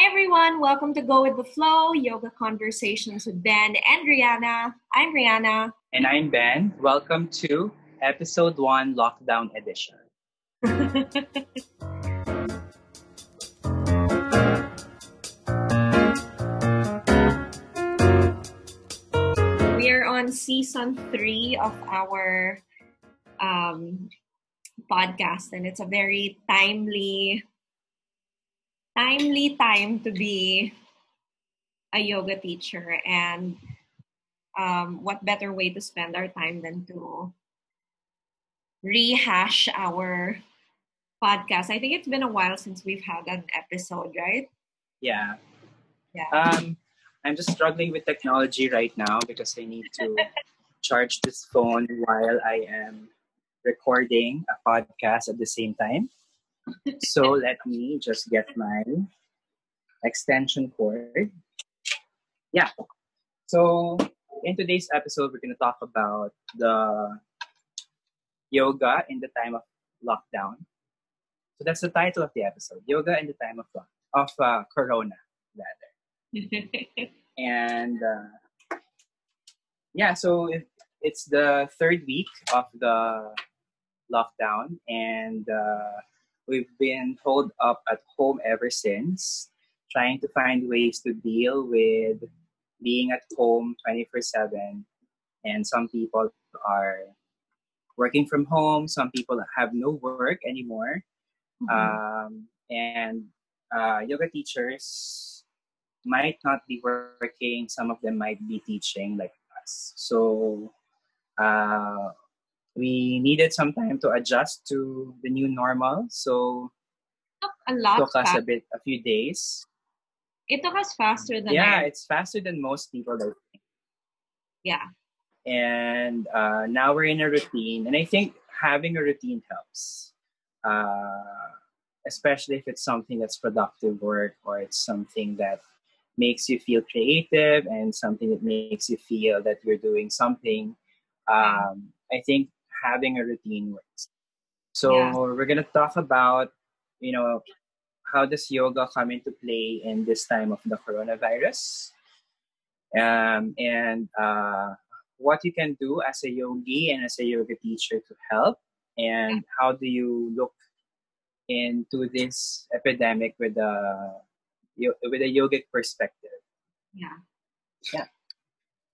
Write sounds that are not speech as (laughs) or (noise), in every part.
Hi, everyone. Welcome to Go with the Flow Yoga Conversations with Ben and Rihanna. I'm Rihanna. And I'm Ben. Welcome to episode one, lockdown edition. (laughs) we are on season three of our um, podcast, and it's a very timely timely time to be a yoga teacher and um, what better way to spend our time than to rehash our podcast i think it's been a while since we've had an episode right Yeah. yeah Um, I'm just struggling with technology right now because I need to (laughs) charge this phone while I am recording a podcast at the same time. So let me just get my extension cord. Yeah. So in today's episode, we're going to talk about the yoga in the time of lockdown. So that's the title of the episode: Yoga in the time of of uh, Corona, rather. (laughs) And uh, yeah, so it, it's the third week of the lockdown, and uh, we've been holed up at home ever since, trying to find ways to deal with being at home 24 7. And some people are working from home, some people have no work anymore. Um, and uh, yoga teachers might not be working, some of them might be teaching like us. So uh, we needed some time to adjust to the new normal. So took a lot took us a bit, a few days. it took us faster than Yeah, I, it's faster than most people. I think. yeah And uh, now we're in a routine, and I think having a routine helps, uh, especially if it's something that's productive work or it's something that makes you feel creative and something that makes you feel that you're doing something. Um, I think having a routine works. So Yeah. we're gonna talk about, you know, how does yoga come into play in this time of the coronavirus, um, and uh, what you can do as a yogi and as a yoga teacher to help, and how do you look into this epidemic with a with a yogic perspective. yeah Yeah.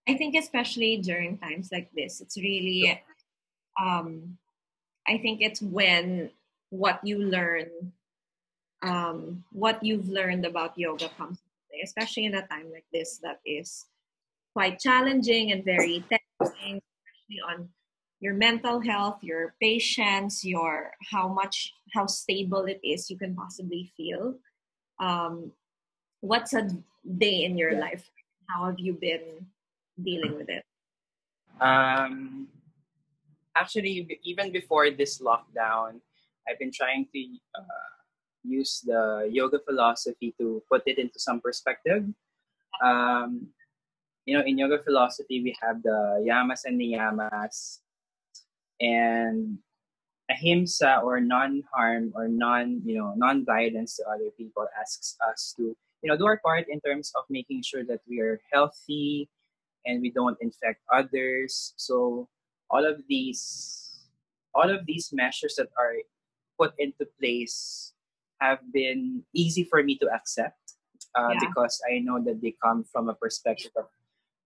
i think especially during times like this it's really um i think it's when what you learn um what you've learned about yoga comes into play, especially in a time like this that is quite challenging and very testing especially on your mental health your patience your how much how stable it is you can possibly feel. Um what's a day in your life? How have you been dealing with it? Um, actually, even before this lockdown, I've been trying to uh, use the yoga philosophy to put it into some perspective. Um, you know, in yoga philosophy, we have the yamas and niyamas, and ahimsa or non-harm or non, you know, non-violence to other people asks us to, you know, do our part in terms of making sure that we are healthy and we don't infect others. So all of these, all of these measures that are put into place have been easy for me to accept uh, Yeah. because I know that they come from a perspective of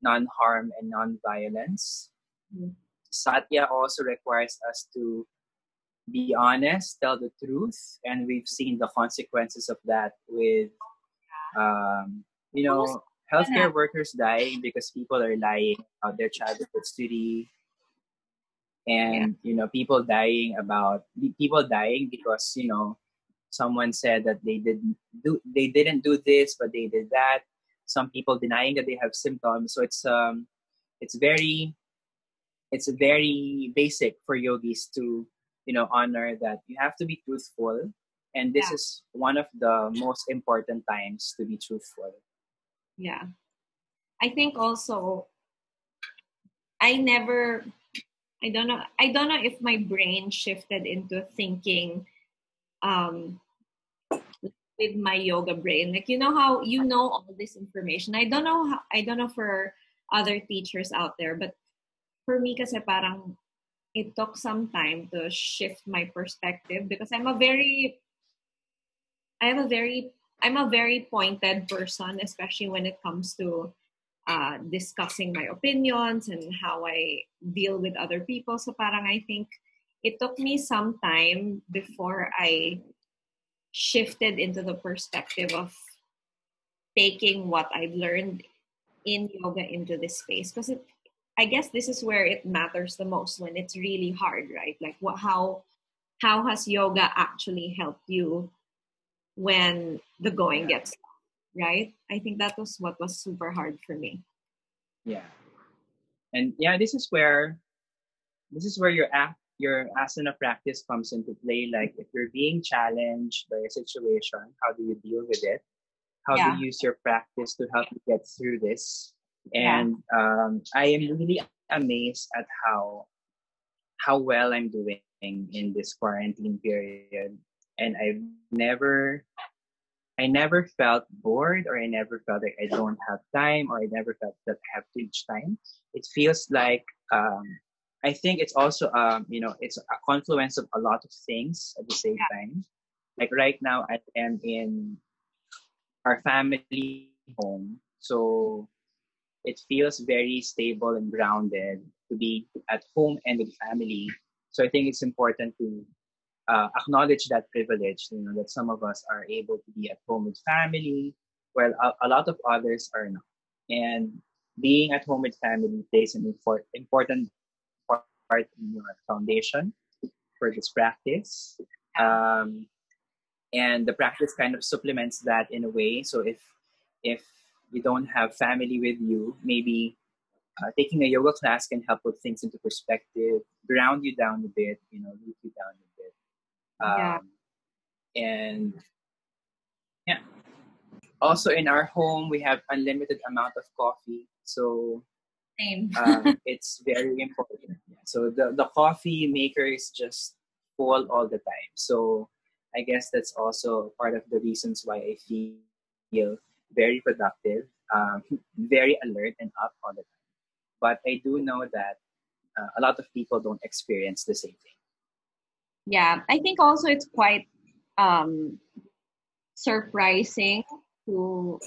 non-harm and non-violence. Mhm. Satya also requires us to be honest, tell the truth, and we've seen the consequences of that with, um, you know, healthcare workers dying because people are lying about their childhood history, and you know, people dying about people dying because you know someone said that they didn't do they didn't do this but they did that. Some people denying that they have symptoms. So it's um, it's very it's very basic for yogis to you know honor that you have to be truthful and this Yeah. is one of the most important times to be truthful Yeah. I think also I never I don't know I don't know if my brain shifted into thinking um with my yoga brain. Like you know how you know all this information. I don't know how, I don't know for other teachers out there, but for me parang it took some time to shift my perspective because I'm a very I have a very I'm a very pointed person, especially when it comes to uh, discussing my opinions and how I deal with other people. So parang I think it took me some time before I shifted into the perspective of taking what I've learned in yoga into this space because it I guess this is where it matters the most when it's really hard, right? Like what how how has yoga actually helped you when the going gets right? I think that was what was super hard for me. Yeah. And yeah, this is where this is where your act your asana practice comes into play. Like if you're being challenged by a situation, how do you deal with it? How yeah. do you use your practice to help you get through this? And yeah. um, I am really amazed at how how well I'm doing in this quarantine period. And I've never I never felt bored or I never felt like I don't have time or I never felt that I have too much time. It feels like um, I think it's also um, you know it's a confluence of a lot of things at the same yeah. time. Like right now I am in our family home, so it feels very stable and grounded to be at home and with family. So I think it's important to uh, acknowledge that privilege, you know, that some of us are able to be at home with family, while a, a lot of others are not. And being at home with family plays an import, important part in your foundation for this practice. Um, and the practice kind of supplements that in a way. So if if you don't have family with you, maybe uh, taking a yoga class can help put things into perspective, ground you down a bit, you know, root you down a bit. Um, yeah. And yeah. Also in our home, we have unlimited amount of coffee. So um, (laughs) it's very important. So the, the coffee maker is just full all the time. So I guess that's also part of the reasons why I feel very productive, um, (laughs) very alert and up all the time. But I do know that uh, a lot of people don't experience the same thing. Yeah, I think also it's quite um, surprising to.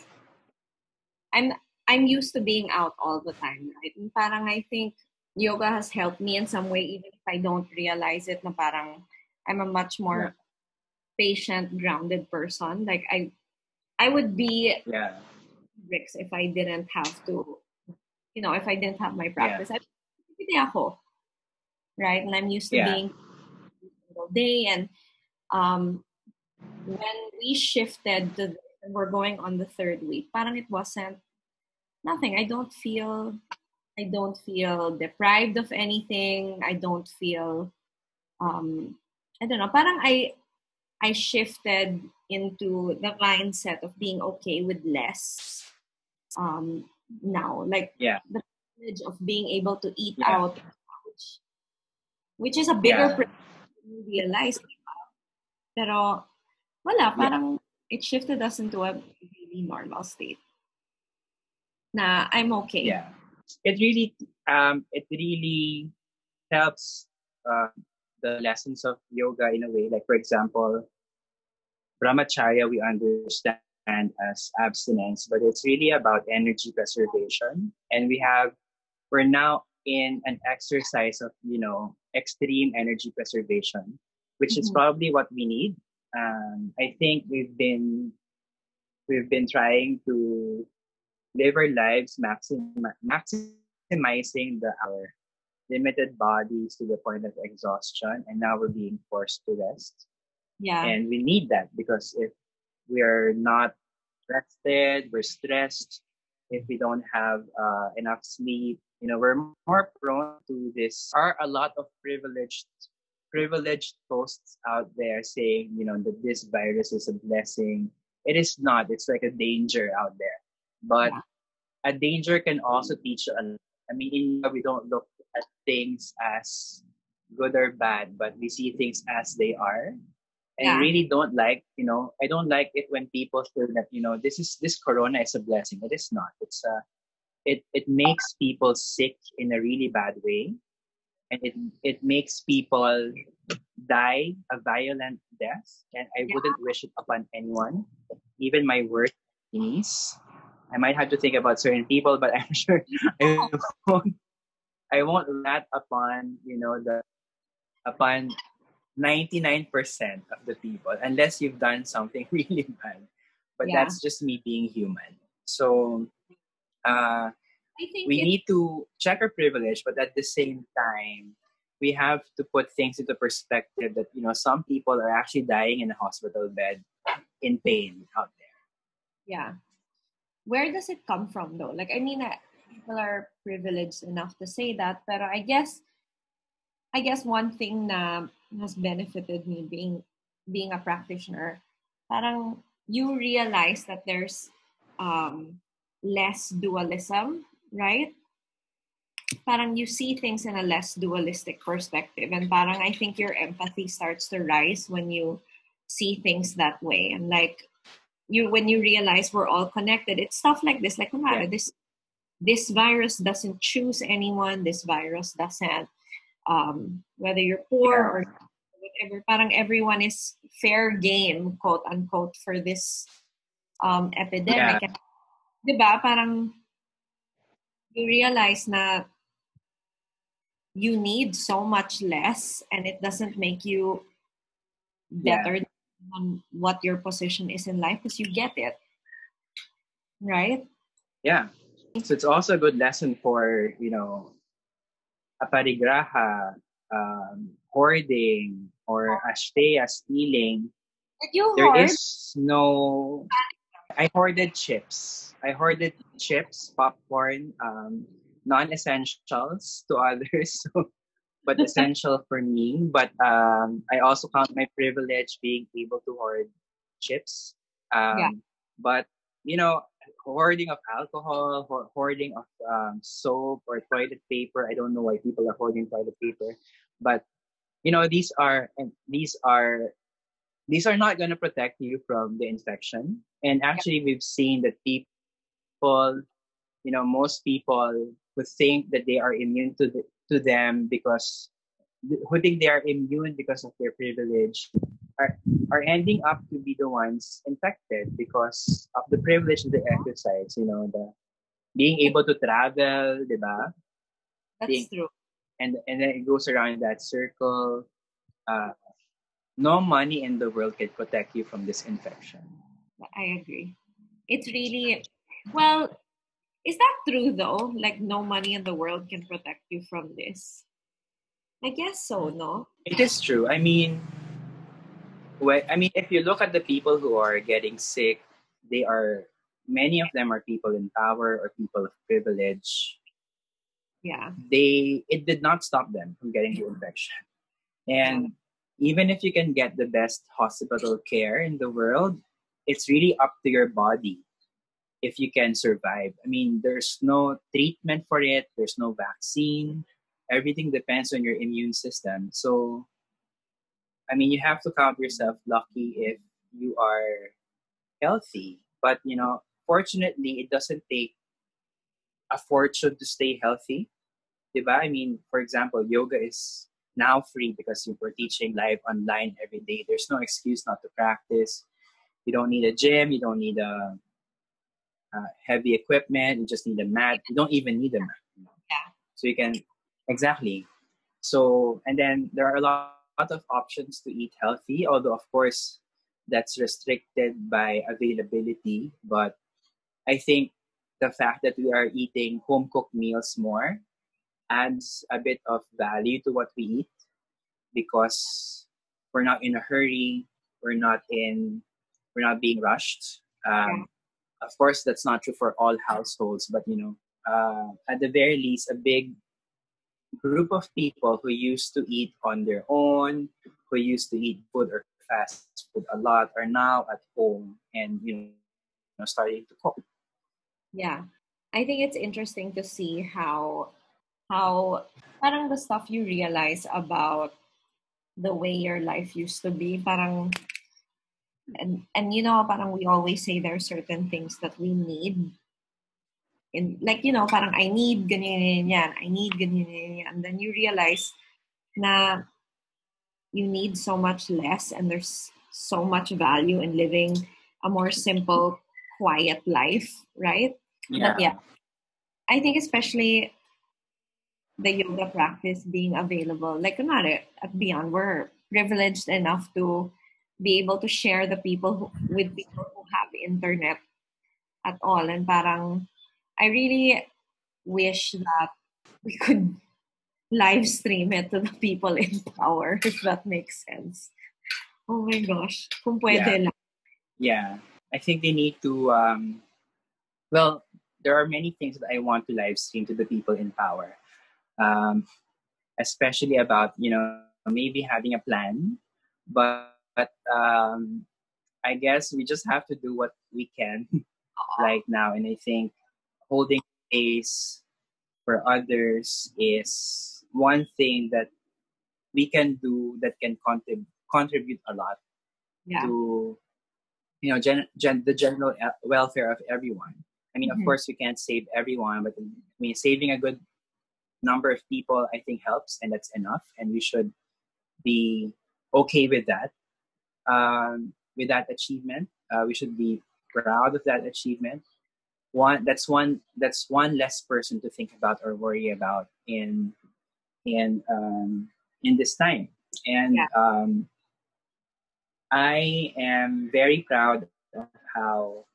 I'm I'm used to being out all the time, right? And parang I think yoga has helped me in some way, even if I don't realize it. Na parang I'm a much more yeah. patient, grounded person. Like I I would be yeah. bricks if I didn't have to, you know, if I didn't have my practice. Yeah. ako. Right? And I'm used to yeah. being all day. And um, when we shifted to we're going on the third week, parang it wasn't nothing. I don't feel I don't feel deprived of anything. I don't feel um I don't know, parang I I shifted into the mindset of being okay with less um, now. Like yeah. the privilege of being able to eat yeah. out, which is a bigger yeah. privilege realize. Pero wala, parang yeah. it shifted us into a really normal state. Na I'm okay. Yeah. It really um it really helps uh, the lessons of yoga in a way. Like for example, brahmacharya we understand as abstinence, but it's really about energy preservation. And we have, we're now in an exercise of, you know, extreme energy preservation, which mm-hmm. is probably what we need. Um, I think we've been, we've been trying to live our lives maxim, maximizing the, our limited bodies to the point of exhaustion, and now we're being forced to rest. Yeah. And we need that because if we are not rested, we're stressed, if we don't have uh, enough sleep, you know, we're more prone to this. Are a lot of privileged privileged posts out there saying, you know, that this virus is a blessing. It is not. It's like a danger out there. But yeah. a danger can also teach us. I mean, we don't look at things as good or bad, but we see things as they are and Yeah. really don't like you know i don't like it when people feel that you know this is this corona is a blessing it is not it's a it it makes people sick in a really bad way. And it it makes people die a violent death. And i Yeah. wouldn't wish it upon anyone even my worst enemies i might have to think about certain people but (laughs) i'm sure i oh. won't i won't rat upon you know the upon 99% of the people unless you've done something (laughs) really bad. But Yeah. that's just me being human. So uh I think we it- need to check our privilege, but at the same time, we have to put things into perspective that you know some people are actually dying in a hospital bed in pain out there. yeah where does it come from though like i mean uh, people are privileged enough to say that but i guess i guess one thing that has benefited me being being a practitioner parang you realize that there's um less dualism right? Parang you see things in a less dualistic perspective. And parang i think your empathy starts to rise when you see things that way. And like you when you realize we're all connected it's stuff like this. Like no matter Yeah. this this virus doesn't choose anyone. This virus doesn't um whether you're poor Yeah. or whatever. Parang everyone is fair game quote unquote for this um epidemic. Yeah. 'Di ba parang you realize na you need so much less and it doesn't make you Yeah. better on what your position is in life because you get it right Yeah. So it's also a good lesson for you know aparigraha, um, hoarding, or asteya, stealing. did you There hoard? is no. I hoarded chips. I hoarded chips, popcorn, um, non-essentials to (laughs) others, so, but essential for me. But um, I also count my privilege being able to hoard chips. Um, Yeah. But you know, hoarding of alcohol, ho- hoarding of um, soap or toilet paper. I don't know why people are hoarding toilet paper, but you know, these are and these are these are not going to protect you from the infection. And actually, we've seen that people, you know, most people would think that they are immune to the, to them because who think they are immune because of their privilege are are ending up to be the ones infected because of the privilege that they exercise. You know, the being able to travel, diba? that's being- true and and then it goes around that circle. Uh, no money in the world can protect you from this infection. i agree it's really well is that true though like no money in the world can protect you from this i guess so no It is true. I mean, I mean, if you look at the people who are getting sick, they are many of them are people in power or people of privilege. yeah They it did not stop them from getting the infection, and even if you can get the best hospital care in the world, it's really up to your body if you can survive. I mean, there's no treatment for it. There's no vaccine. Everything depends on your immune system. So I mean, you have to count yourself lucky if you are healthy. But, you know, fortunately, it doesn't take a fortune to stay healthy. Diba? I mean, for example, yoga is now free because you were teaching live online every day. There's no excuse not to practice. You don't need a gym. You don't need a, uh, heavy equipment. You just need a mat. You don't even need a mat. you know. Yeah. So you can, exactly. So, and then there are a lot lot of options to eat healthy, although of course that's restricted by availability. But I think the fact that we are eating home cooked meals more adds a bit of value to what we eat because we're not in a hurry, we're not in, we're not being rushed. Um, Of course, that's not true for all households, but you know, uh, at the very least, a big group of people who used to eat on their own, who used to eat food or fast food a lot, are now at home and you know starting to cook. Yeah. I think it's interesting to see how how parang the stuff you realize about the way your life used to be. Parang, and, and you know, parang we always say there are certain things that we need. In, like, you know, parang I need ganyan, yan, I need ganyan, yan. And then you realize na you need so much less and there's so much value in living a more simple, quiet life, right? Yeah. But yeah, I think especially the yoga practice being available, like kunwari, at Beyond, we're privileged enough to be able to share the people who, with people who have internet at all. And parang, I really wish that we could (laughs) live stream it to the people in power, (laughs) if that makes sense. Oh my gosh. Kung pwede Yeah. lang. Yeah, I think they need to. Um, well, there are many things that I want to live stream to the people in power, um, especially about you know maybe having a plan, but, but um, I guess we just have to do what we can (laughs) right now, and I think holding space for others is one thing that we can do that can contrib- contribute a lot Yeah. to you know gen- gen- the general uh, welfare of everyone i mean Mhm. of course we can't save everyone but i mean saving a good number of people i think helps and that's enough and we should be okay with that um, with that achievement. Uh, we should be proud of that achievement. One that's one that's one less person to think about or worry about in in um, in this time. And Yeah. um, I am very proud of how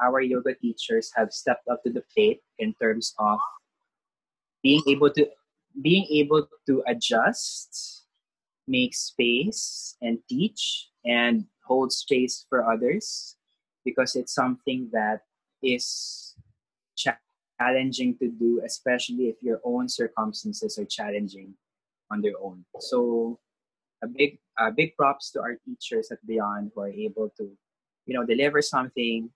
our yoga teachers have stepped up to the plate in terms of being able to being able to adjust, make space and teach and hold space for others because it's something that is challenging to do especially if your own circumstances are challenging on their own. So a big uh, big props to our teachers at Beyond who are able to, you know, deliver something,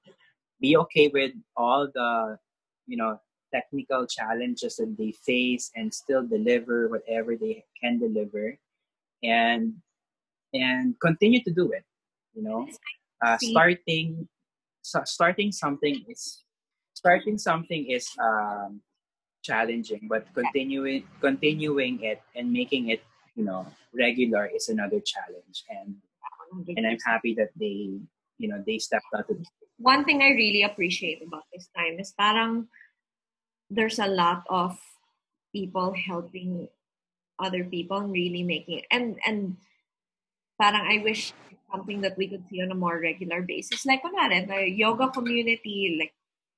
be okay with all the, you know, technical challenges that they face and still deliver whatever they can deliver, and and continue to do it. You know, uh, starting so starting something is starting something is um, challenging, but continuing continuing it and making it you know regular is another challenge. And and i'm happy that they you know they stepped out of One thing I really appreciate about this time is parang there's a lot of people helping other people and really making and and parang I wish something that we could see on a more regular basis. Like kunwari, the yoga community, like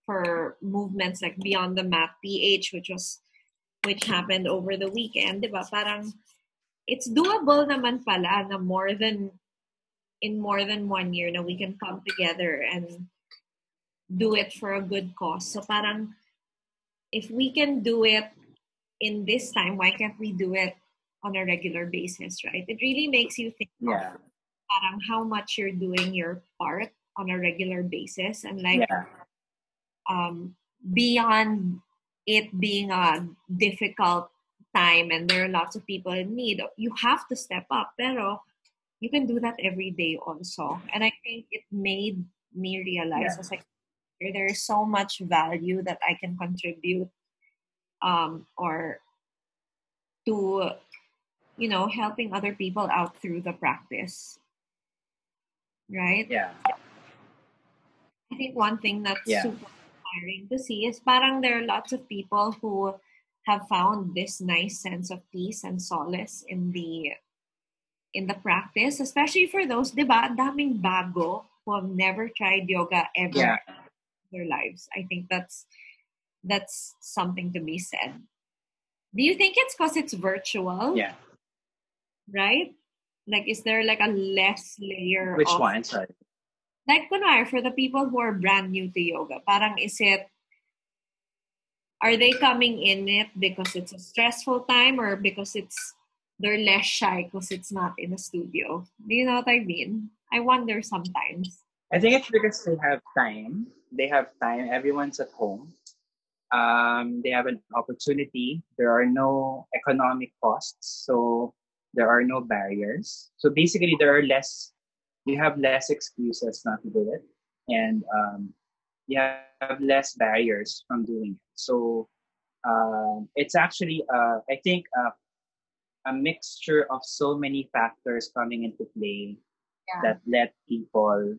for movements like Beyond the Mat PH, which was which happened over the weekend, di ba? Parang it's doable naman pala na more than in more than one year na we can come together and do it for a good cause. So parang if we can do it in this time, why can't we do it on a regular basis, right? It really makes you think yeah of parang how much you're doing your part on a regular basis and like yeah um, beyond it being a difficult time and there are lots of people in need, you have to step up. Pero you can do that every day also. And I think it made me realize Yeah. as like there is so much value that I can contribute um, or to you know helping other people out through the practice. Right? yeah I think one thing that's Yeah. super inspiring to see is parang there are lots of people who have found this nice sense of peace and solace in the in the practice, especially for those, di ba, daming bago who have never tried yoga ever yeah their lives. I think that's that's something to be said. Do you think it's because it's virtual? yeah Right? Like, is there like a less layer which of one sorry like kunwari, for the people who are brand new to yoga, parang is it are they coming in it because it's a stressful time or because it's they're less shy because it's not in a studio? Do you know what I mean? I wonder sometimes. I think it's because they have time. They have time. Everyone's at home. Um, they have an opportunity. There are no economic costs, so there are no barriers. So basically, there are less, you have less excuses not to do it, and um, you have less barriers from doing it. So uh, it's actually, uh, I think, uh, a mixture of so many factors coming into play yeah. that let people,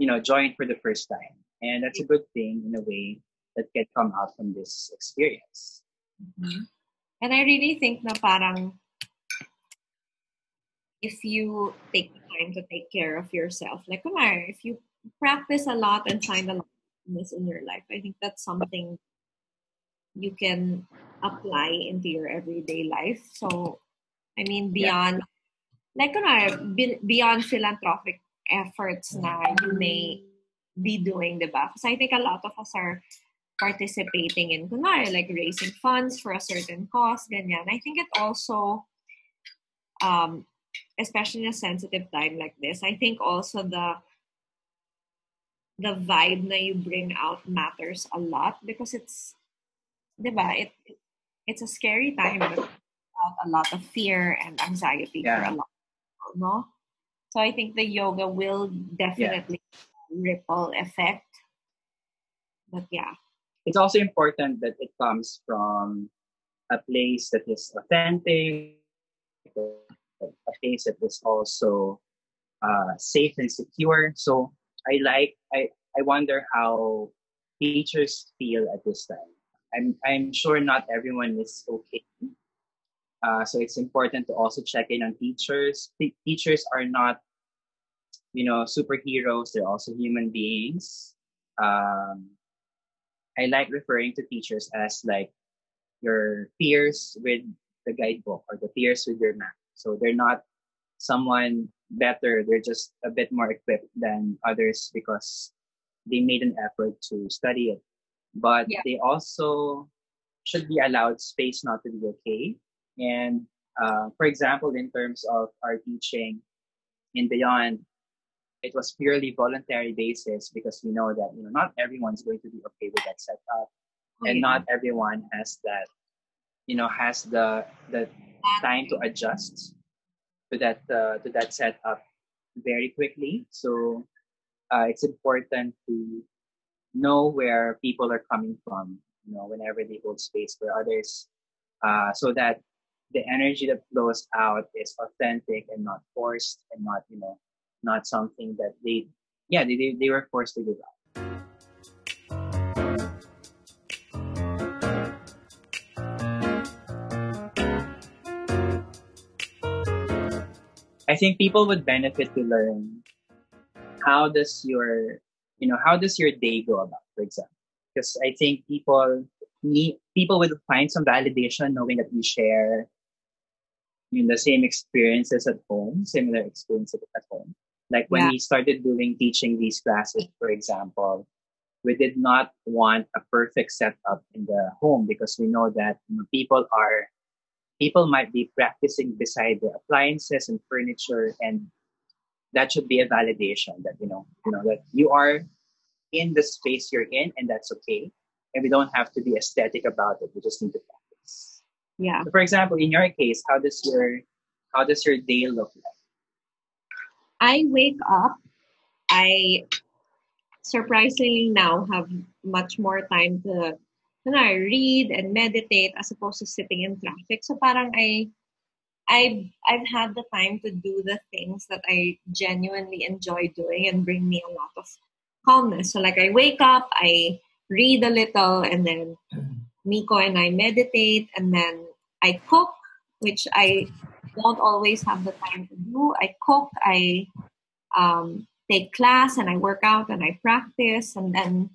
you know, join for the first time. And that's a good thing in a way that can come out from this experience. Mm-hmm. And I really think na parang if you take the time to take care of yourself, like kumar, if you practice a lot and find a lot of this in your life, I think that's something you can apply into your everyday life. So, I mean, beyond, yeah. like, kumar, beyond philanthropic efforts na you may be doing, diba? Because I think a lot of us are participating in kunwari, like raising funds for a certain cause, ganyan. I think it also, um, especially in a sensitive time like this, I think also the the vibe that you bring out matters a lot because it's, diba, it, it it's a scary time a lot of fear and anxiety yeah. for a lot of people, no? So I think the yoga will definitely yeah. ripple effect. But yeah it's also important that it comes from a place that is authentic, a place that is also uh, safe and secure. So I like I I wonder how teachers feel at this time. I'm I'm sure not everyone is okay. Uh, so it's important to also check in on teachers. T- teachers are not, you know, superheroes. They're also human beings. Um, I like referring to teachers as like your peers with the guidebook or the peers with your map. So they're not someone better, they're just a bit more equipped than others because they made an effort to study it. But yeah. they also should be allowed space not to be okay. And uh, for example, in terms of our teaching in Beyond, it was purely voluntary basis because we know that you know not everyone's going to be okay with that setup, oh, and not everyone has that you know has the the time to adjust to that uh, to that setup very quickly. So uh, it's important to know where people are coming from. You know, whenever they hold space for others, uh, so that the energy that flows out is authentic and not forced and not you know not something that they, yeah, they, they were forced to give up. I think people would benefit to learn how does your, you know, how does your day go about, for example? Because I think people need, people would find some validation knowing that we share you know, the same experiences at home, similar experiences at home. Like when yeah. we started doing teaching these classes, for example, we did not want a perfect setup in the home because we know that you know, people are people might be practicing beside the appliances and furniture and that should be a validation that you know you know that you are in the space you're in and that's okay and we don't have to be aesthetic about it we just need to practice yeah so for example in your case how does your how does your day look like I wake up, I surprisingly now have much more time to you know, read and meditate as opposed to sitting in traffic. So parang I I've I've had the time to do the things that I genuinely enjoy doing and bring me a lot of calmness. So like I wake up, I read a little, and then mm-hmm. Nico and I meditate, and then I cook, which I don't always have the time to do. I cook, I um, take class, and I work out and I practice, and then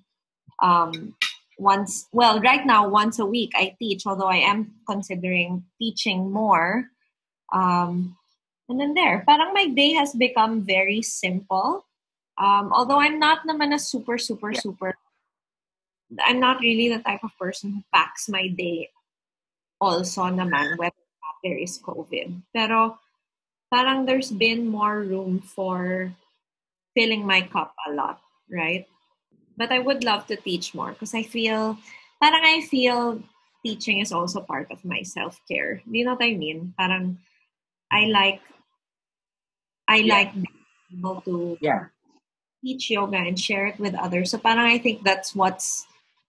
um, once, well, right now, once a week I teach, although I am considering teaching more. Um, and then there, parang my day has become very simple. Um, although I'm not naman a super, super, yeah. super, I'm not really the type of person who packs my day also naman, whether there is COVID. Pero parang there's been more room for filling my cup a lot, right? But I would love to teach more because I feel, parang I feel teaching is also part of my self-care. Do you know what I mean? Parang I like I Yeah. like being able to Yeah. teach yoga and share it with others. So parang I think that's what's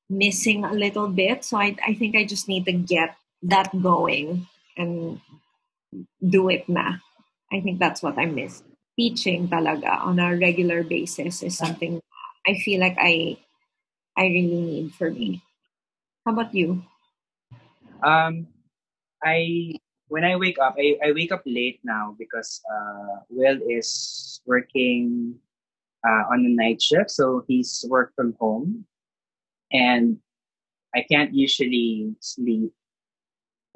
missing a little bit. So I I think I just need to get that going and do it na. I think that's what I miss. Teaching talaga on a regular basis is something I feel like I I really need for me. How about you? Um, I when I wake up, I, I wake up late now because uh, Will is working uh, on a night shift, so he's work from home, and I can't usually sleep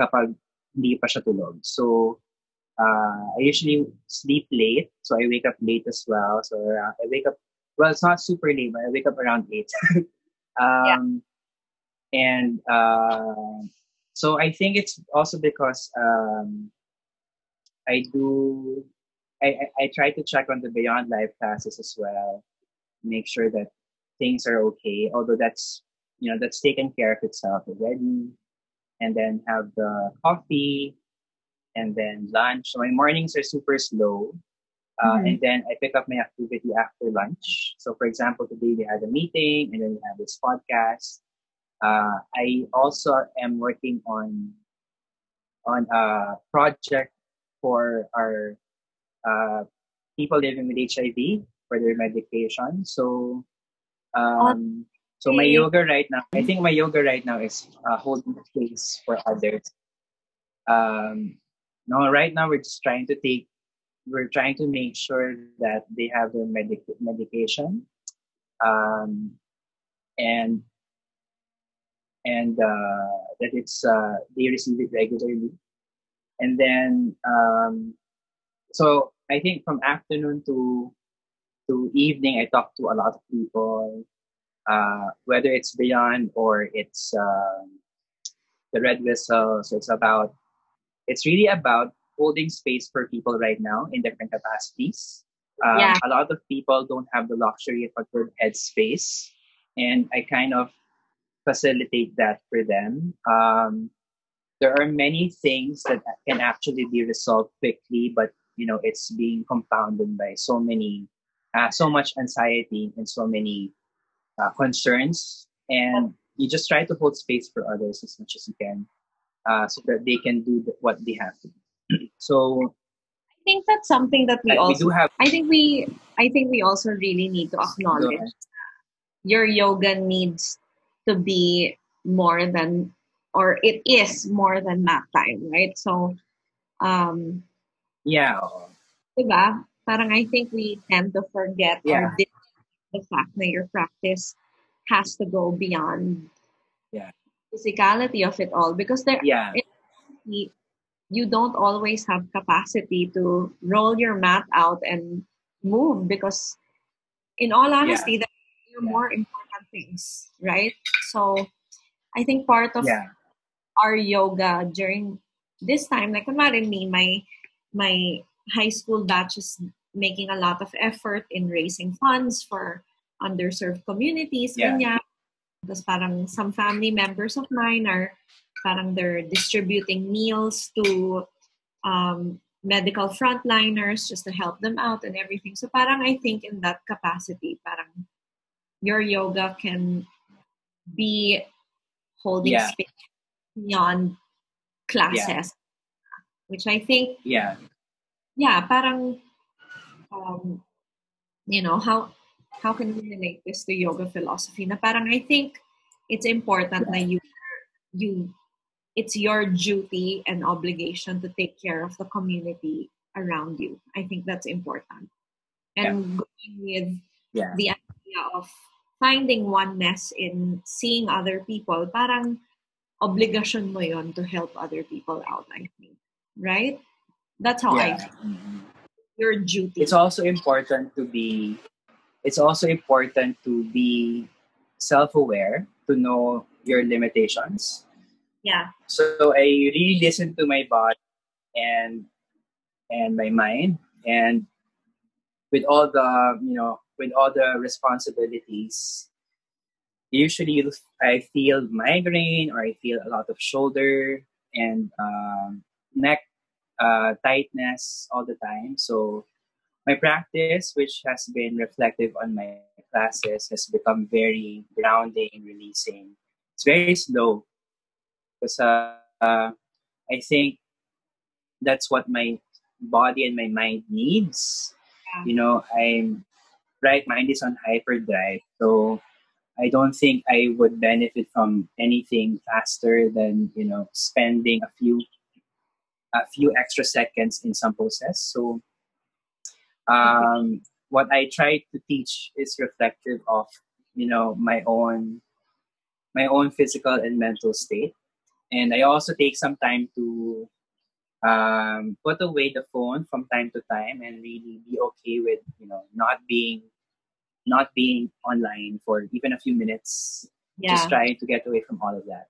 kapag hindi pa siya tulog. So uh, I usually sleep late, so I wake up late as well. So uh, I wake up well, it's not super late, but I wake up around eight. (laughs) um, and uh, so I think it's also because um, I do I, I, I try to check on the Beyond Life classes as well, make sure that things are okay. Although that's you know that's taken care of itself already, and then have the coffee, and then lunch. So my mornings are super slow. Uh, Mhm. And then I pick up my activity after lunch. So, for example, today we had a meeting and then we have this podcast. Uh, I also am working on on a project for our uh, people living with HIV for their medication. So, um, so my yoga right now, I think my yoga right now is uh, holding space for others. Um, no, right now we're just trying to take, we're trying to make sure that they have their medic- medication, um, and and uh, that it's uh, they receive it regularly. And then, um, so I think from afternoon to to evening, I talk to a lot of people, uh, whether it's beyond or it's um, the red whistle. So it's about it's really about holding space for people right now in different capacities. Um, Yeah. A lot of people don't have the luxury of a good headspace, and I kind of facilitate that for them. Um, there are many things that can actually be resolved quickly, but you know it's being compounded by so many, uh, so much anxiety and so many uh, concerns, and you just try to hold space for others as much as you can, uh, so that they can do what they have to do. (clears throat) so I think that's something that we uh, we also do have I think we I think we also really need to acknowledge your yoga needs to be more than or it is more than nap time, right? So um yeah diba? Parang I think we tend to forget Yeah. or the fact that your practice has to go beyond Yeah. physicality of it all. Because there yeah. you you don't always have capacity to roll your mat out and move because in all honesty there are Yeah. more important things right? So i think part of yeah. our yoga during this time like kunwari me my my high school batch is making a lot of effort in raising funds for underserved communities Yeah. ganyan. Tapos parang some family members of mine are parang they're distributing meals to um, medical frontliners just to help them out and everything. So parang I think in that capacity, parang your yoga can be holding Yeah. space beyond classes, which I think yeah yeah, parang um, you know how how can we relate this to yoga philosophy? Na parang I think it's important that you you it's your duty and obligation to take care of the community around you. I think that's important. And going with yeah the idea of finding oneness in seeing other people, parang obligation mo yon to help other people out, I think. Right? That's how I yeah feel. Your duty. it's also important to be it's also important to be self-aware to know your limitations yeah. so i really listen to my body and and my mind and with all the you know with all the responsibilities usually i feel migraine or i feel a lot of shoulder and um, neck uh, tightness all the time. So my practice, which has been reflective on my classes, has become very grounding, and releasing. It's very slow because uh, uh, I think that's what my body and my mind needs. Yeah. You know, I'm right mind is on hyperdrive, so I don't think I would benefit from anything faster than you know spending a few a few extra seconds in some process. So um, what I try to teach is reflective of you know my own my own physical and mental state, and I also take some time to um, put away the phone from time to time and really be okay with you know not being not being online for even a few minutes Yeah. just trying to get away from all of that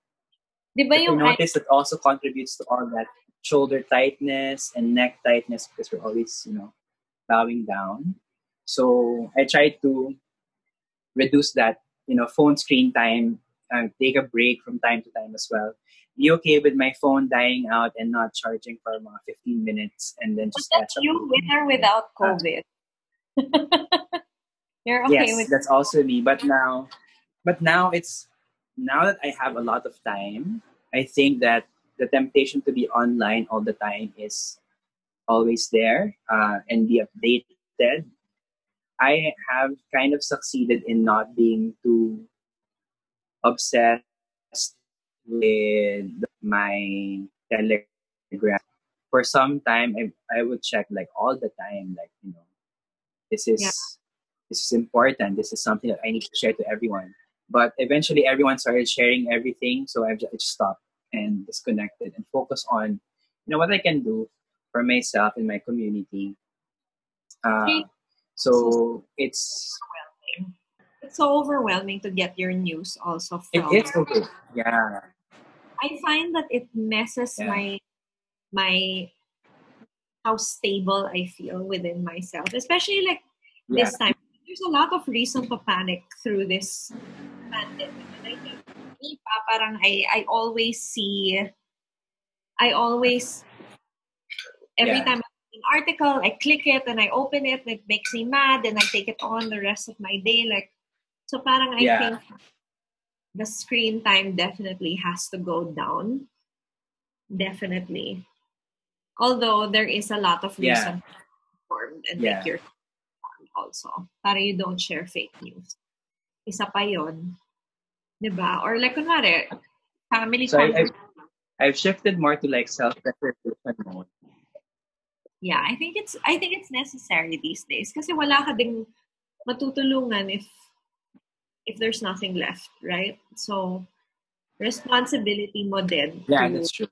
Di ba But I yung notice that also contributes to all that shoulder tightness and neck tightness because we're always you know bowing down. So i try to reduce that you know phone screen time and take a break from time to time as well. Be okay with my phone dying out and not charging for about 15 minutes and then just that's catch up. you with or without COVID? (laughs) You're okay with yes with that's also me but now but now it's now that i have a lot of time i think that the temptation to be online all the time is always there uh, and be updated. I have kind of succeeded in not being too obsessed with my telegram. For some time i, I would check like all the time like you know this is Yeah. this is important. This is something that i need to share to everyone. But eventually everyone started sharing everything so i just, I just stopped and disconnected and focus on you know what i can do for myself and my community uh, so it's overwhelming. It's so overwhelming to get your news also it, from. it's okay yeah I find that it messes Yeah. my my how stable I feel within myself, especially like yeah this time. There's a lot of reason to panic through this pandemic. And I think me pa, parang I, I always see, I always, every Yeah. time I see an article, I click it and I open it, and it makes me mad, and I take it on the rest of my day. Like, so parang I Yeah. think the screen time definitely has to go down. Definitely. Although there is a lot of reason to informed and Yeah. make your also para you don't share fake news. Isa pa yun. Diba? Or like, kunwari, family So I- I- conversation. i've shifted more to like self-preservation mode Yeah, I think it's I think it's necessary these days kasi wala ka ding matutulungan if if there's nothing left, right? So responsibility mo din yeah that's true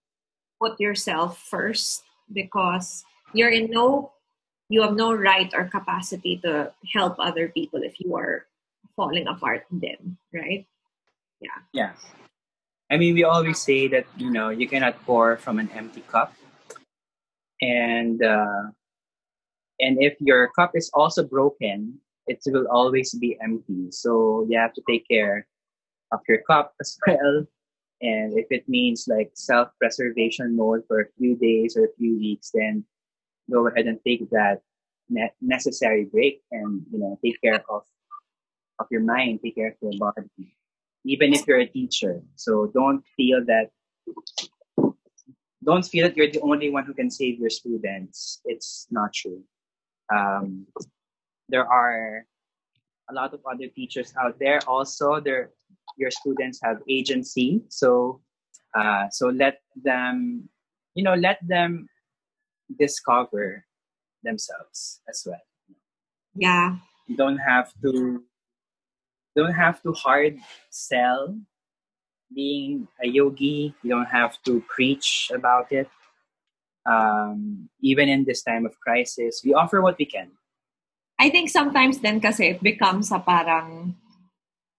put yourself first because you're in no you have no right or capacity to help other people if you are falling apart then, right? Yeah. Yeah. I mean, we always say that, you know, you cannot pour from an empty cup. And, uh, and if your cup is also broken, it will always be empty. So you have to take care of your cup (laughs) as well. And if it means like self-preservation mode for a few days or a few weeks, then go ahead and take that ne- necessary break and, you know, take care of, of your mind, take care of your body even if you're a teacher. So don't feel that don't feel that you're the only one who can save your students. It's not true. Um, there are a lot of other teachers out there. Also, there your students have agency. So uh, so let them, you know, let them discover themselves as well. Yeah. You don't have to don't have to hard sell being a yogi. You don't have to preach about it. Um, even in this time of crisis, we offer what we can. I think sometimes then kasi it becomes a parang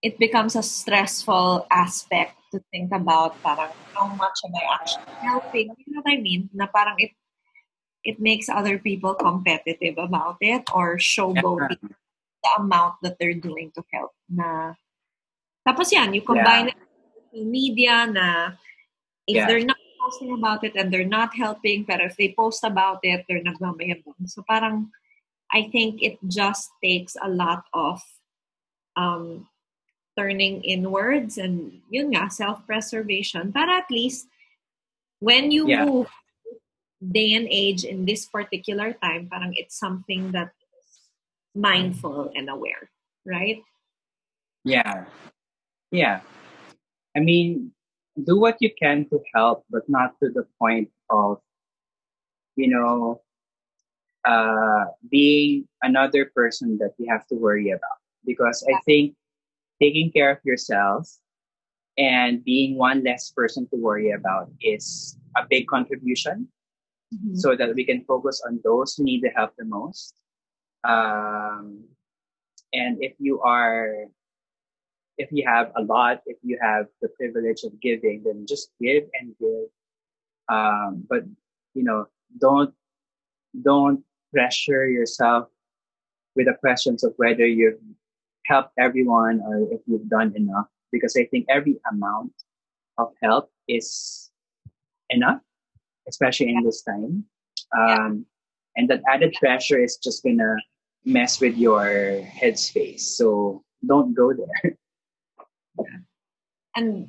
it becomes a stressful aspect to think about parang how much am I actually helping? You know what I mean? Na parang it it makes other people competitive about it or showboating the amount that they're doing to help na tapos yan, you combine it with social media na if Yeah. they're not posting about it and they're not helping, but if they post about it, they're nagmamayabang. So parang, I think it just takes a lot of um, turning inwards and yun nga, self-preservation But at least when you Yeah. move day and age in this particular time, parang it's something that mindful and aware, right? Yeah. Yeah. I mean, do what you can to help, but not to the point of, you know, uh, being another person that you have to worry about. Because I think taking care of yourself and being one less person to worry about is a big contribution so that we can focus on those who need the help the most. Um, and if you are, if you have a lot, if you have the privilege of giving, then just give and give. Um, but you know, don't don't pressure yourself with the questions of whether you've helped everyone or if you've done enough. Because I think every amount of help is enough, especially in this time. Um, and that added pressure is just gonna mess with your headspace. So don't go there. (laughs) and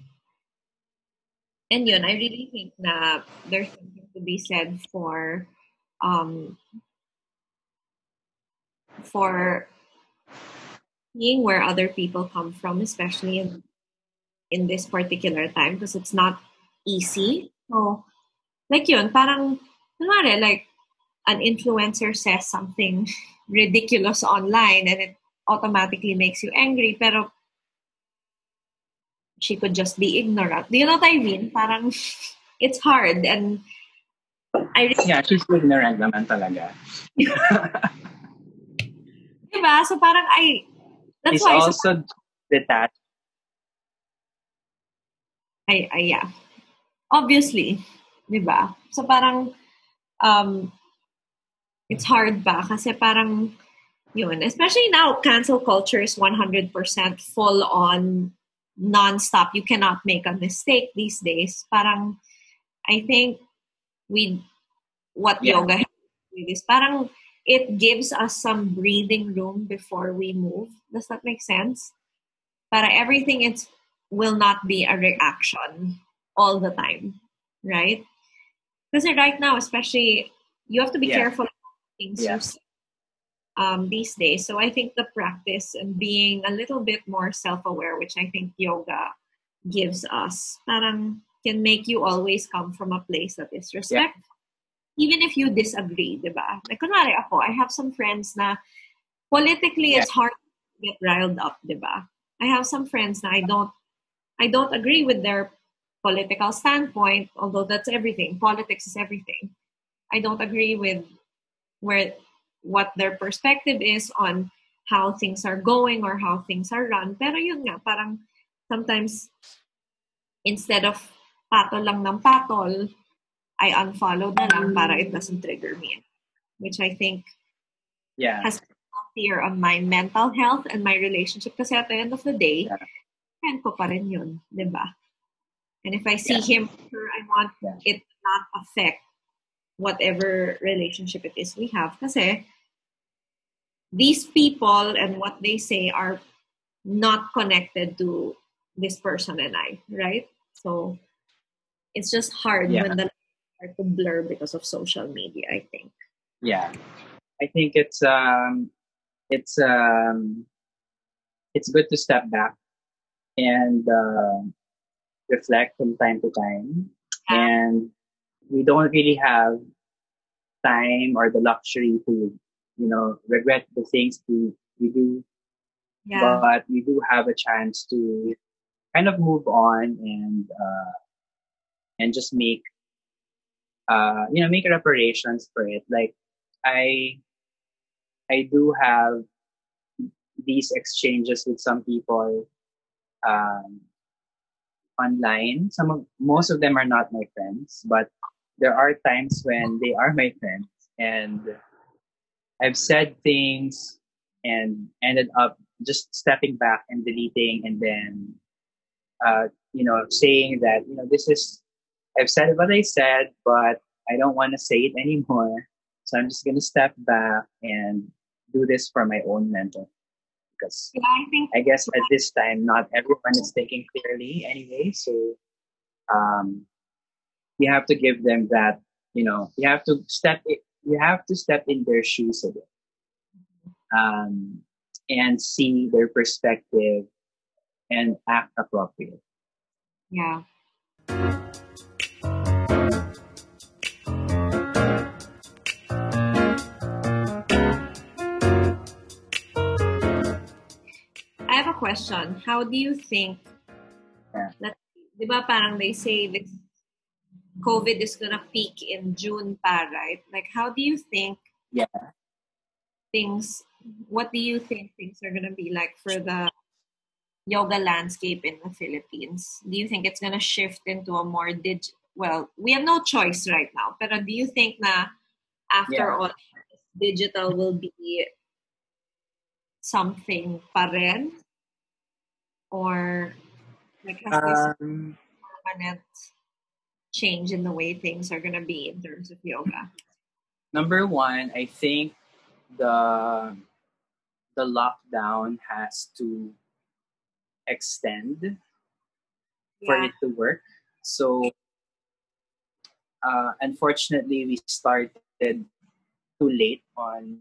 and yun, I really think that there's something to be said for um for seeing where other people come from, especially in in this particular time, because it's not easy. So, like yun, parang, like, an influencer says something ridiculous online and it automatically makes you angry, pero she could just be ignorant. Do you know what I mean? Parang, (laughs) it's hard and I really Yeah, she's ignorant naman talaga. (laughs) Diba? So parang I, that's She's why, so, also detached. I, I, yeah. Obviously. Diba? So parang, um, it's hard ba? Kasi parang, yun, especially now, cancel culture is 100% full on, non-stop. You cannot make a mistake these days. Parang, I think we, what Yeah. yoga has with is parang it gives us some breathing room before we move. Does that make sense? Para everything is will not be a reaction all the time, right? Because right now, especially, you have to be Yeah. careful things Yeah. you say um, these days. So I think the practice and being a little bit more self-aware, which I think yoga gives us, parang can make you always come from a place that is respect. Even if you disagree, diba? Like, kunwari ako, I have some friends na politically it's hard to get riled up, diba? I have some friends na I don't, I don't agree with their political standpoint, although that's everything. Politics is everything. I don't agree with where what their perspective is on how things are going or how things are run. Pero yun nga, parang sometimes instead of patol lang ng patol, I unfollow na lang para it doesn't trigger me. Which I think Yeah. has healthier on my mental health and my relationship. Kasi at the end of the day, Yeah. friend ko pa rin yun, di ba? And if I see Yeah. him, I want Yeah. it not affect whatever relationship it is we have. Kasi these people and what they say are not connected to this person and I, right? So it's just hard Yeah. when the lines start to blur because of social media, I think. Yeah. I think it's um it's um it's good to step back and uh, reflect from time to time. Yeah. And we don't really have time or the luxury to, you know, regret the things we, we do Yeah. but we do have a chance to kind of move on and uh, and just make uh, you know make reparations for it. Like I I do have these exchanges with some people um, online. Some of most of them are not my friends, but there are times when they are my friends, and I've said things and ended up just stepping back and deleting, and then uh, you know saying that you know this is I've said what I said, but I don't want to say it anymore. So I'm just going to step back and do this for my own mental. Because Yeah, I think I guess at this time, not everyone is thinking clearly anyway. So um, you have to give them that, you know, you have to step, i- you have to step in their shoes a bit um, and see their perspective and act appropriate. yeah. I have a question. How do you think Yeah. that, di ba parang they say this COVID is gonna peak in June pa, right? Like, how do you think Yeah. things, what do you think things are gonna be like for the yoga landscape in the Philippines? Do you think it's gonna shift into a more dig? Well, we have no choice right now. But do you think na after Yeah. all, digital will be something pa rin? Or like has this Um, permanent change in the way things are gonna be in terms of yoga? number one, I think the the lockdown has to extend for it to work. So, uh, unfortunately, we started too late on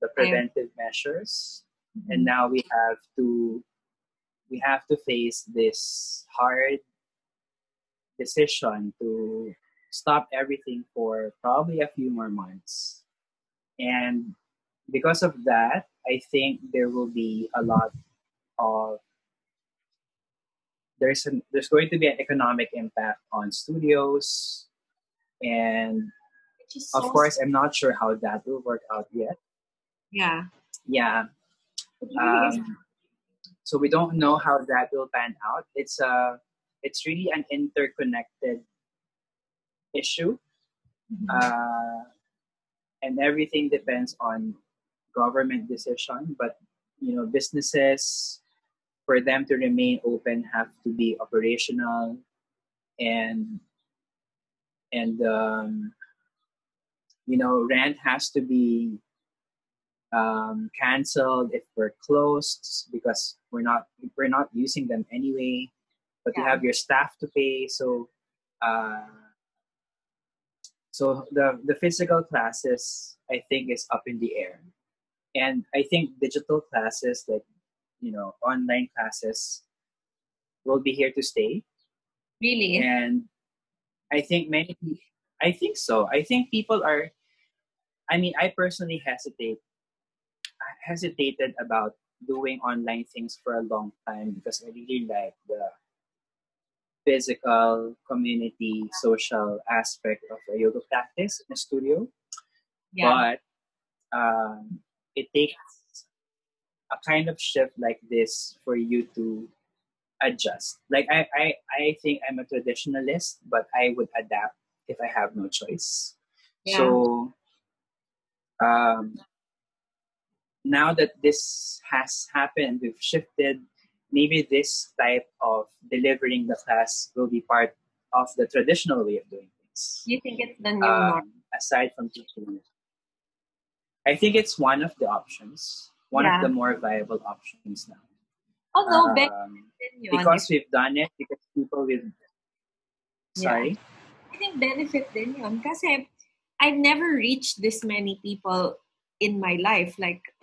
the preventive measures, and now we have to we have to face this hard decision to stop everything for probably a few more months. And because of that, I think there will be a lot of there's an, there's going to be an economic impact on studios and is of so course i'm not sure how that will work out yet Yeah. yeah It really is. um, so we don't know how that will pan out it's a it's really an interconnected issue Mhm. uh, and everything depends on government decision but you know businesses for them to remain open have to be operational and and um, you know rent has to be um, canceled if we're closed because we're not we're not using them anyway but you have your staff to pay so uh, so the the physical classes i think is up in the air. And i think digital classes like you know online classes will be here to stay. Really. and i think many i think so. I think people are i mean i personally hesitate I hesitated about doing online things for a long time because i really like the physical community social aspect of a yoga practice in a studio Yeah. but um, it takes a kind of shift like this for you to adjust. Like I, I, I think I'm a traditionalist, but I would adapt if I have no choice. Yeah. So um, now that this has happened, we've shifted. Maybe this type of delivering the class will be part of the traditional way of doing things you think it's the new norm? um, aside from teaching. I think it's one of the options, one Yeah. of the more viable options now. Although, Um, benefit because we've done it, because people Yeah. sorry, I think benefit din yun. Kasi I've never reached this many people in my life. Like,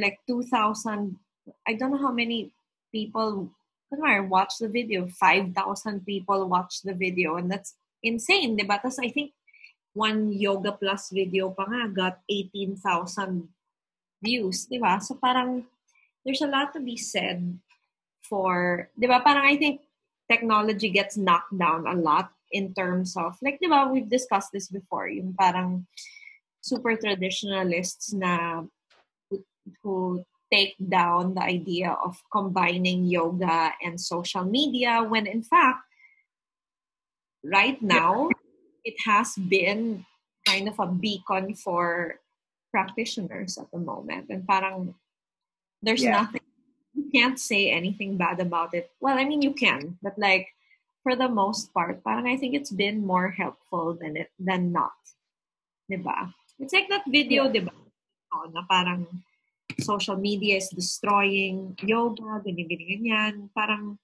like 2,000, I don't know how many people, kunwari, watch the video. 5,000 people watch the video. And that's insane, di ba? Tapos I think one Yoga Plus video pa nga got 18,000 views, di ba? So parang there's a lot to be said for, di ba? Parang I think technology gets knocked down a lot in terms of, like, di ba, we've discussed this before, yung parang super traditionalists na who take down the idea of combining yoga and social media when in fact, right now, it has been kind of a beacon for practitioners at the moment. And parang there's Yeah. nothing you can't say anything bad about it. Well, I mean you can, but like for the most part, parang I think it's been more helpful than it than not. Diba? It's like that video, yeah. diba? Oh, na parang social media is destroying yoga, ganyan, ganyan, ganyan. Parang,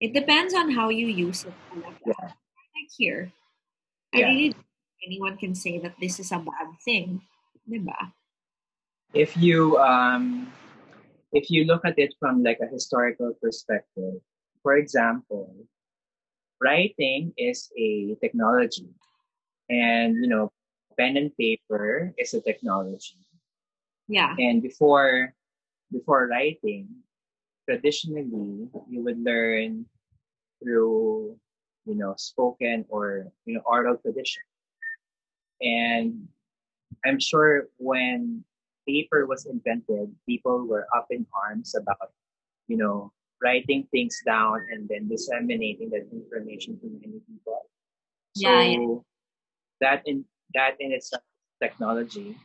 it depends on how you use it. Yeah. Like here, I yeah. really anyone can say that this is a bad thing. Diba? If you, um, if you look at it from like a historical perspective, for example, writing is a technology and, you know, pen and paper is a technology yeah. And before before writing, traditionally you would learn through you know spoken or you know oral tradition. And I'm sure when paper was invented, people were up in arms about you know writing things down and then disseminating that information to many people. So yeah, yeah. that in that in itself technology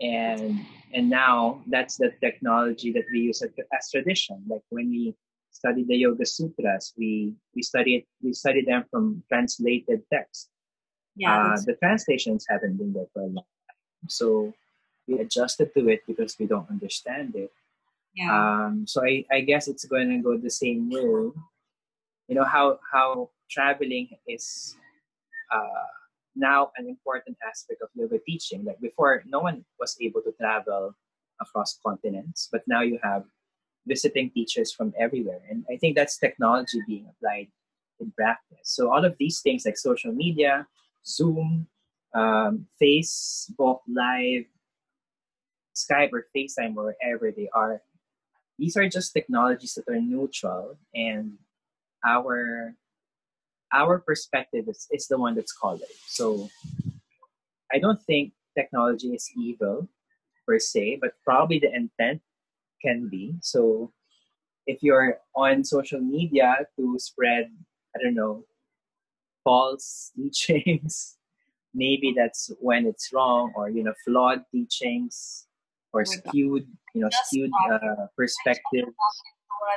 and and now that's the technology that we use as tradition. Like when we study the yoga sutras we we study it we study them from translated text. Yeah, uh, the translations haven't been there for a long time. So we adjusted to it because we don't understand it. Yeah. um so i i guess it's going to go the same way. You know how how traveling is uh now an important aspect of yoga teaching. Like before, no one was able to travel across continents, but now you have visiting teachers from everywhere. And I think that's technology being applied in practice. So all of these things like social media, Zoom, um, Facebook Live, Skype or FaceTime, or wherever they are, these are just technologies that are neutral and our our perspective is, is the one that's colored. So I don't think technology is evil per se, but probably the intent can be. So if you're on social media to spread, I don't know, false (laughs) teachings, maybe that's when it's wrong, or you know, flawed teachings, or oh skewed, you know, skewed uh, perspective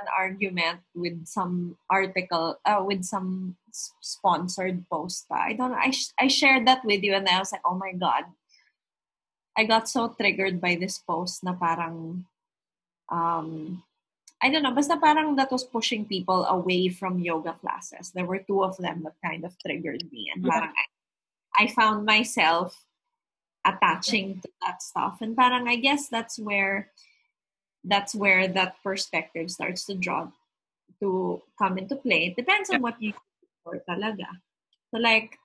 an argument with some article, uh, with some sponsored post. I don't know. I, sh- I shared that with you and I was like, oh my God. I got so triggered by this post na parang, um, I don't know, basta parang that was pushing people away from yoga classes. There were two of them that kind of triggered me. And parang I, I found myself attaching to that stuff. And parang I guess that's where that's where that perspective starts to draw to come into play. It depends on what you for talaga. So like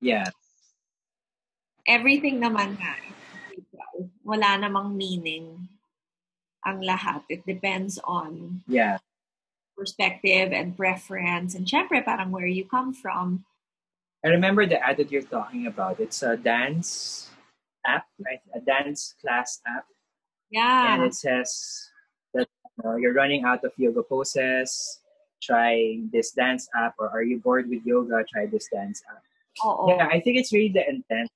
yeah. Everything naman nga wala namang meaning ang lahat. It depends on yeah perspective and preference and syempre parang where you come from. I remember the ad that you're talking about. It's a dance app, right? A dance class app yeah. And it says that know, you're running out of yoga poses. Try this dance app, or are you bored with yoga? Try this dance app. Oh, yeah, I think it's really the intent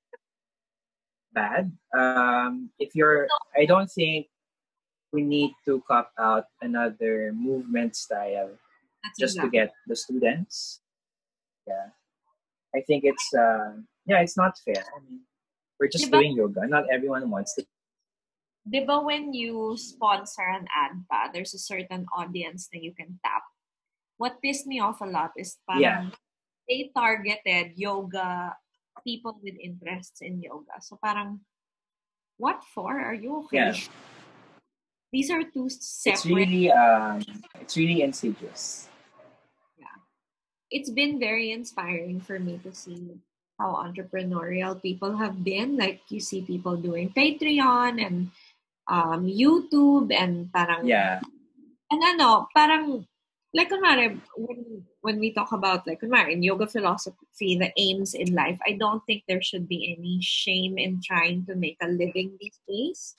bad. Um, if you're, I don't think we need to cop out another movement style That's just exactly. to get the students. Yeah, I think it's uh, yeah, it's not fair. I mean, we're just doing yoga. Not everyone wants to di ba when you sponsor an ad pa, there's a certain audience that you can tap. What pissed me off a lot is parang yeah. they targeted yoga people with interests in yoga. So parang, what for? Are you okay? Yeah. These are two separate. It's really, um, it's really insidious. Yeah, it's been very inspiring for me to see how entrepreneurial people have been. Like you see people doing Patreon and um, YouTube and parang yeah. And ano, parang like kunwari, when when we talk about like kunwari, in yoga philosophy, the aims in life, I don't think there should be any shame in trying to make a living these days,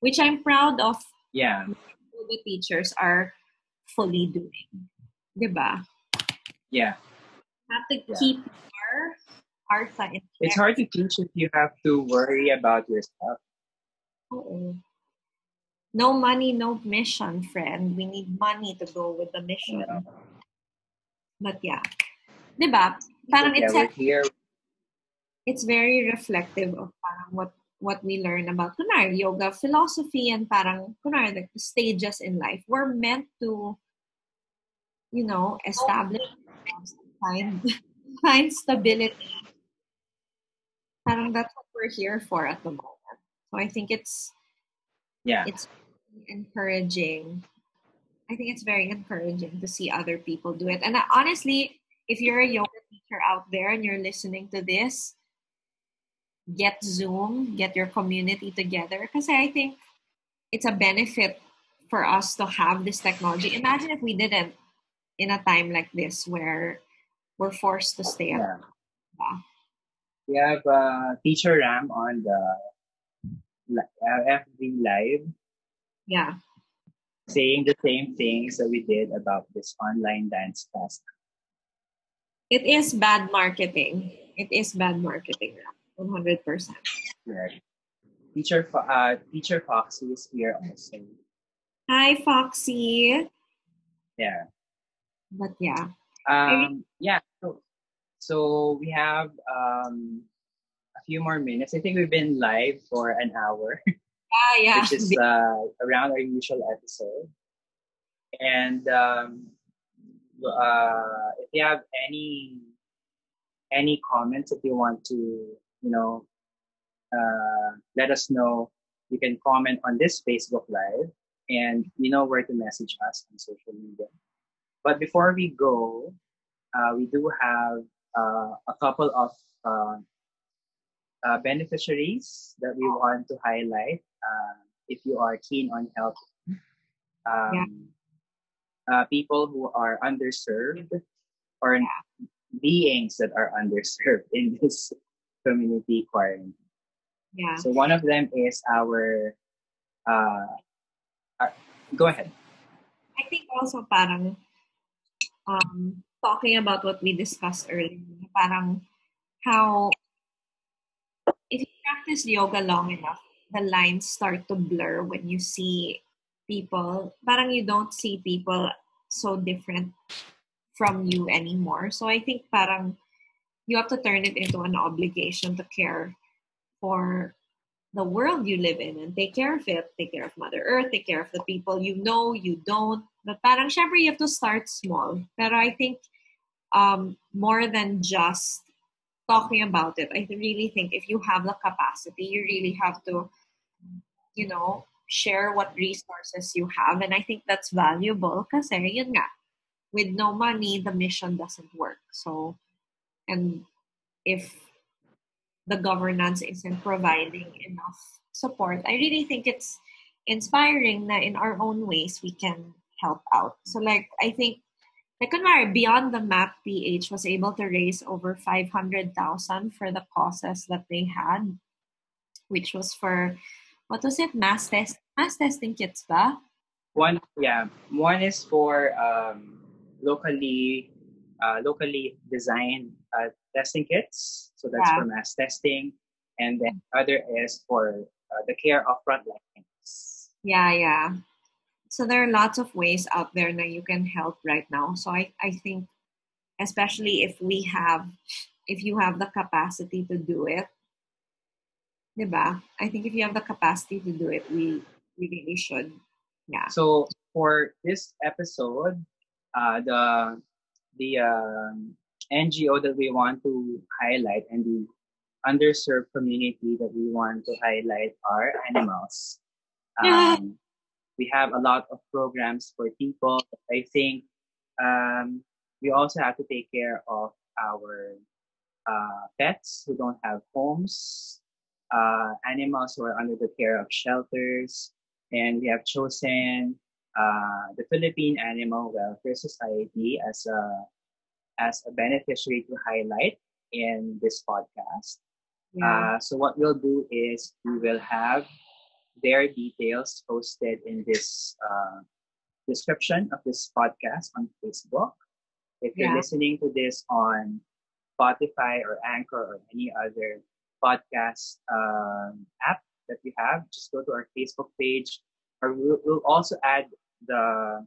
which I'm proud of. Yeah, the teachers are fully doing, diba? Yeah. Have to yeah. keep our our. It's hard to teach if you have to worry about yourself. Oo. No money, no mission, friend. We need money to go with the mission. But yeah. Diba? Parang yeah, it's, here. it's very reflective of parang what what we learn about kunwari, yoga philosophy and parang like the stages in life. We're meant to, you know, establish find (laughs) find stability. Parang that's what we're here for at the moment. So I think it's Yeah. it's encouraging. I think it's very encouraging to see other people do it. And uh, honestly, if you're a yoga teacher out there and you're listening to this, get Zoom, get your community together. Because I think it's a benefit for us to have this technology. Imagine if we didn't in a time like this where we're forced to stay at Yeah. home. We have uh, Teacher Ram on the uh, FB Live Yeah. saying the same things that we did about this online dance class. It is bad marketing. It is bad marketing. One hundred percent. Right. Teacher, uh, Teacher Foxy is here also. Hi, Foxy. Yeah. But yeah, Um, yeah. So, so we have um, a few more minutes. I think we've been live for an hour, (laughs) yeah, yeah. which is uh, around our usual episode. And um, uh, if you have any any comments that you want to, you know, uh, let us know. You can comment on this Facebook Live, and you know where to message us on social media. But before we go, uh, we do have uh, a couple of uh, uh, beneficiaries that we want to highlight. Uh, if you are keen on help, um, uh, people who are underserved or beings that are underserved in this community quarantine. yeah. So one of them is our. Uh, uh, go ahead. I think also parang um, talking about what we discussed earlier, parang how if you practice yoga long enough, the lines start to blur when you see people. Parang you don't see people so different from you anymore. So I think parang you have to turn it into an obligation to care for the world you live in and take care of it. Take care of Mother Earth, take care of the people you know, you don't. But parang syempre you have to start small. Pero I think um, more than just talking about it, I really think if you have the capacity, you really have to, you know, share what resources you have. And I think that's valuable nga, with no money, the mission doesn't work. So, and if the governance isn't providing enough support, I really think it's inspiring that in our own ways we can help out. So, like, I think, like, Beyond the Map PH was able to raise over 500,000 for the causes that they had, which was for, what was it, mass test, mass testing kits ba? One, yeah, one is for um, locally, uh, locally designed uh, testing kits. So that's Yeah. for mass testing, and then other is for uh, the care of frontliners. Yeah, yeah. So there are lots of ways out there that you can help right now. So I, I think especially if we have if you have the capacity to do it, diba? I think if you have the capacity to do it, we we really should. Yeah. So for this episode, uh, the the um, NGO that we want to highlight and the underserved community that we want to highlight are animals. (laughs) Um, we have a lot of programs for people. I think um, we also have to take care of our uh, pets who don't have homes, uh, animals who are under the care of shelters, and we have chosen uh, the Philippine Animal Welfare Society as a as a beneficiary to highlight in this podcast. Yeah. Uh, so what we'll do is we will have their details posted in this uh, description of this podcast on Facebook. If you're Yeah. listening to this on Spotify or Anchor or any other podcast um, app that you have, just go to our Facebook page, or we'll, we'll also add the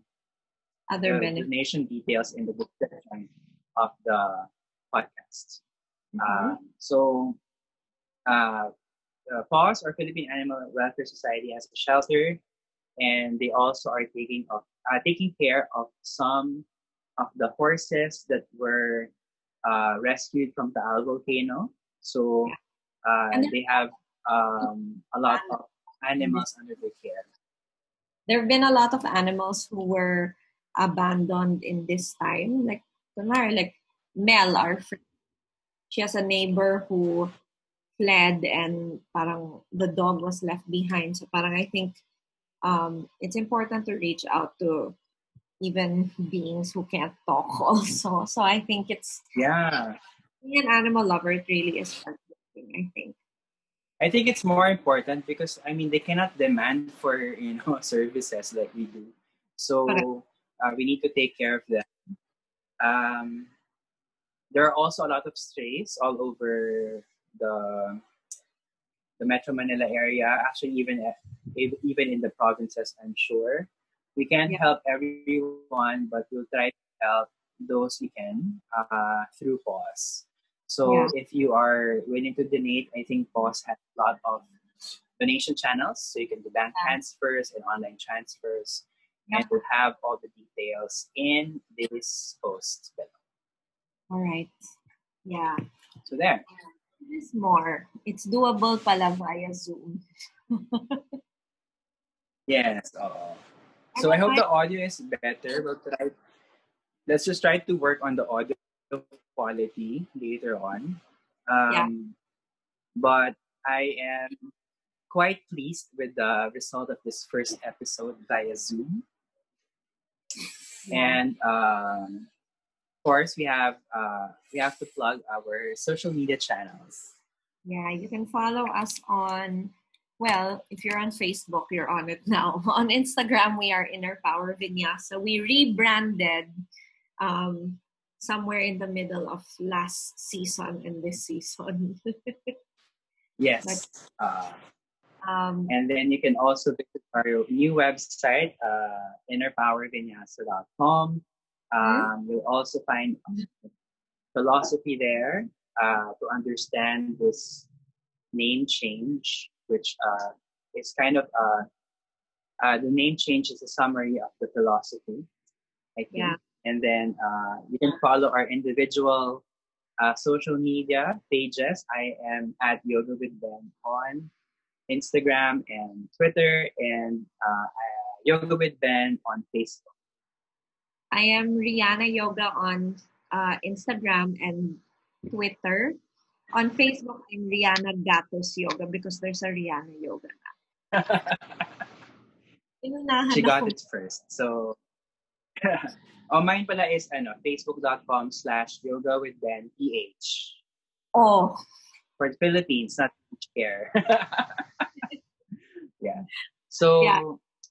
other the benefits. donation details in the description of the podcast. Mhm. Uh, so, uh, uh, PAWS or Philippine Animal Welfare Society has a shelter, and they also are taking of uh, taking care of some of the horses that were uh, rescued from the Taal volcano. So, uh, And they have um, a lot of animals under their care. there have been a lot of animals who were abandoned in this time. Like, like Mel, our friend, she has a neighbor who fled and parang the dog was left behind. So parang I think um, it's important to reach out to even beings who can't talk (laughs) also. So I think it's Yeah. being an animal lover, it really is think. I think it's more important because I mean they cannot demand for you know (laughs) services like we do, so uh, we need to take care of them. Um, there are also a lot of strays all over the the Metro Manila area. Actually, even even in the provinces, I'm sure we can't Yeah. help everyone, but we'll try to help those we can uh, through PAWS. So Yeah. if you are willing to donate, I think PAWS has a lot of donation channels. So you can do bank Yeah. transfers and online transfers. Yeah. And we'll have all the details in this post below. All right. Yeah. So there. There's more. It's doable pala via Zoom. (laughs) Yes. oo. So I hope the audio is better. We'll try. Let's just try to work on the audio quality later on. Um, Yeah. But I am quite pleased with the result of this first episode via Zoom. And um, of course, we have uh, we have to plug our social media channels. Yeah, you can follow us on, well, if you're on Facebook, you're on it now. (laughs) On Instagram, we are Inner Power Vinyasa. We rebranded um, somewhere in the middle of last season and this season. (laughs) Yes. Uh, um, And then you can also visit our new website, uh, innerpowervinyasa.com. Um, You'll also find philosophy there uh, to understand this name change, which uh, is kind of uh, uh, the name change is a summary of the philosophy, I think. Yeah. And then uh, you can follow our individual uh, social media pages. I am at Yoga with Ben on Instagram and Twitter, and uh, Yoga with Ben on Facebook. I am Rihanna Yoga on uh, Instagram and Twitter. On Facebook, I'm Rihanna Gatos Yoga because there's a Rihanna Yoga. (laughs) Inunahan she got it first. So, (laughs) oh, mine pala is ano, facebook.com slash yoga with Ben PH. Oh, For the Philippines, not care. (laughs) yeah. So, Yeah.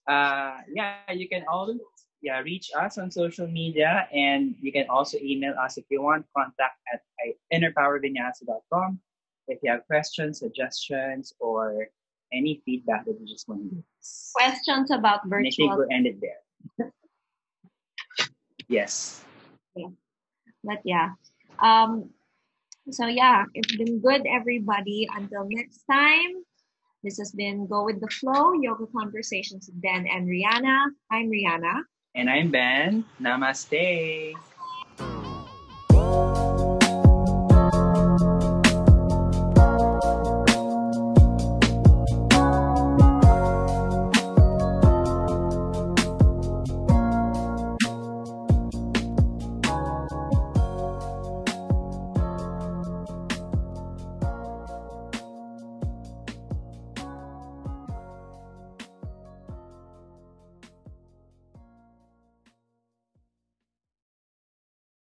uh, yeah, you can always yeah reach us on social media, and you can also email us if you want. Contact at innerpowervinyasa.com if you have questions, suggestions, or any feedback that you just want to give us. questions about And I think we'll end it there. (laughs) yes. But yeah. Um, so yeah, it's been good, everybody. Until next time, this has been Go with the Flow Yoga Conversations with Ben and Rihanna. I'm Rihanna. And I'm Ben. Namaste.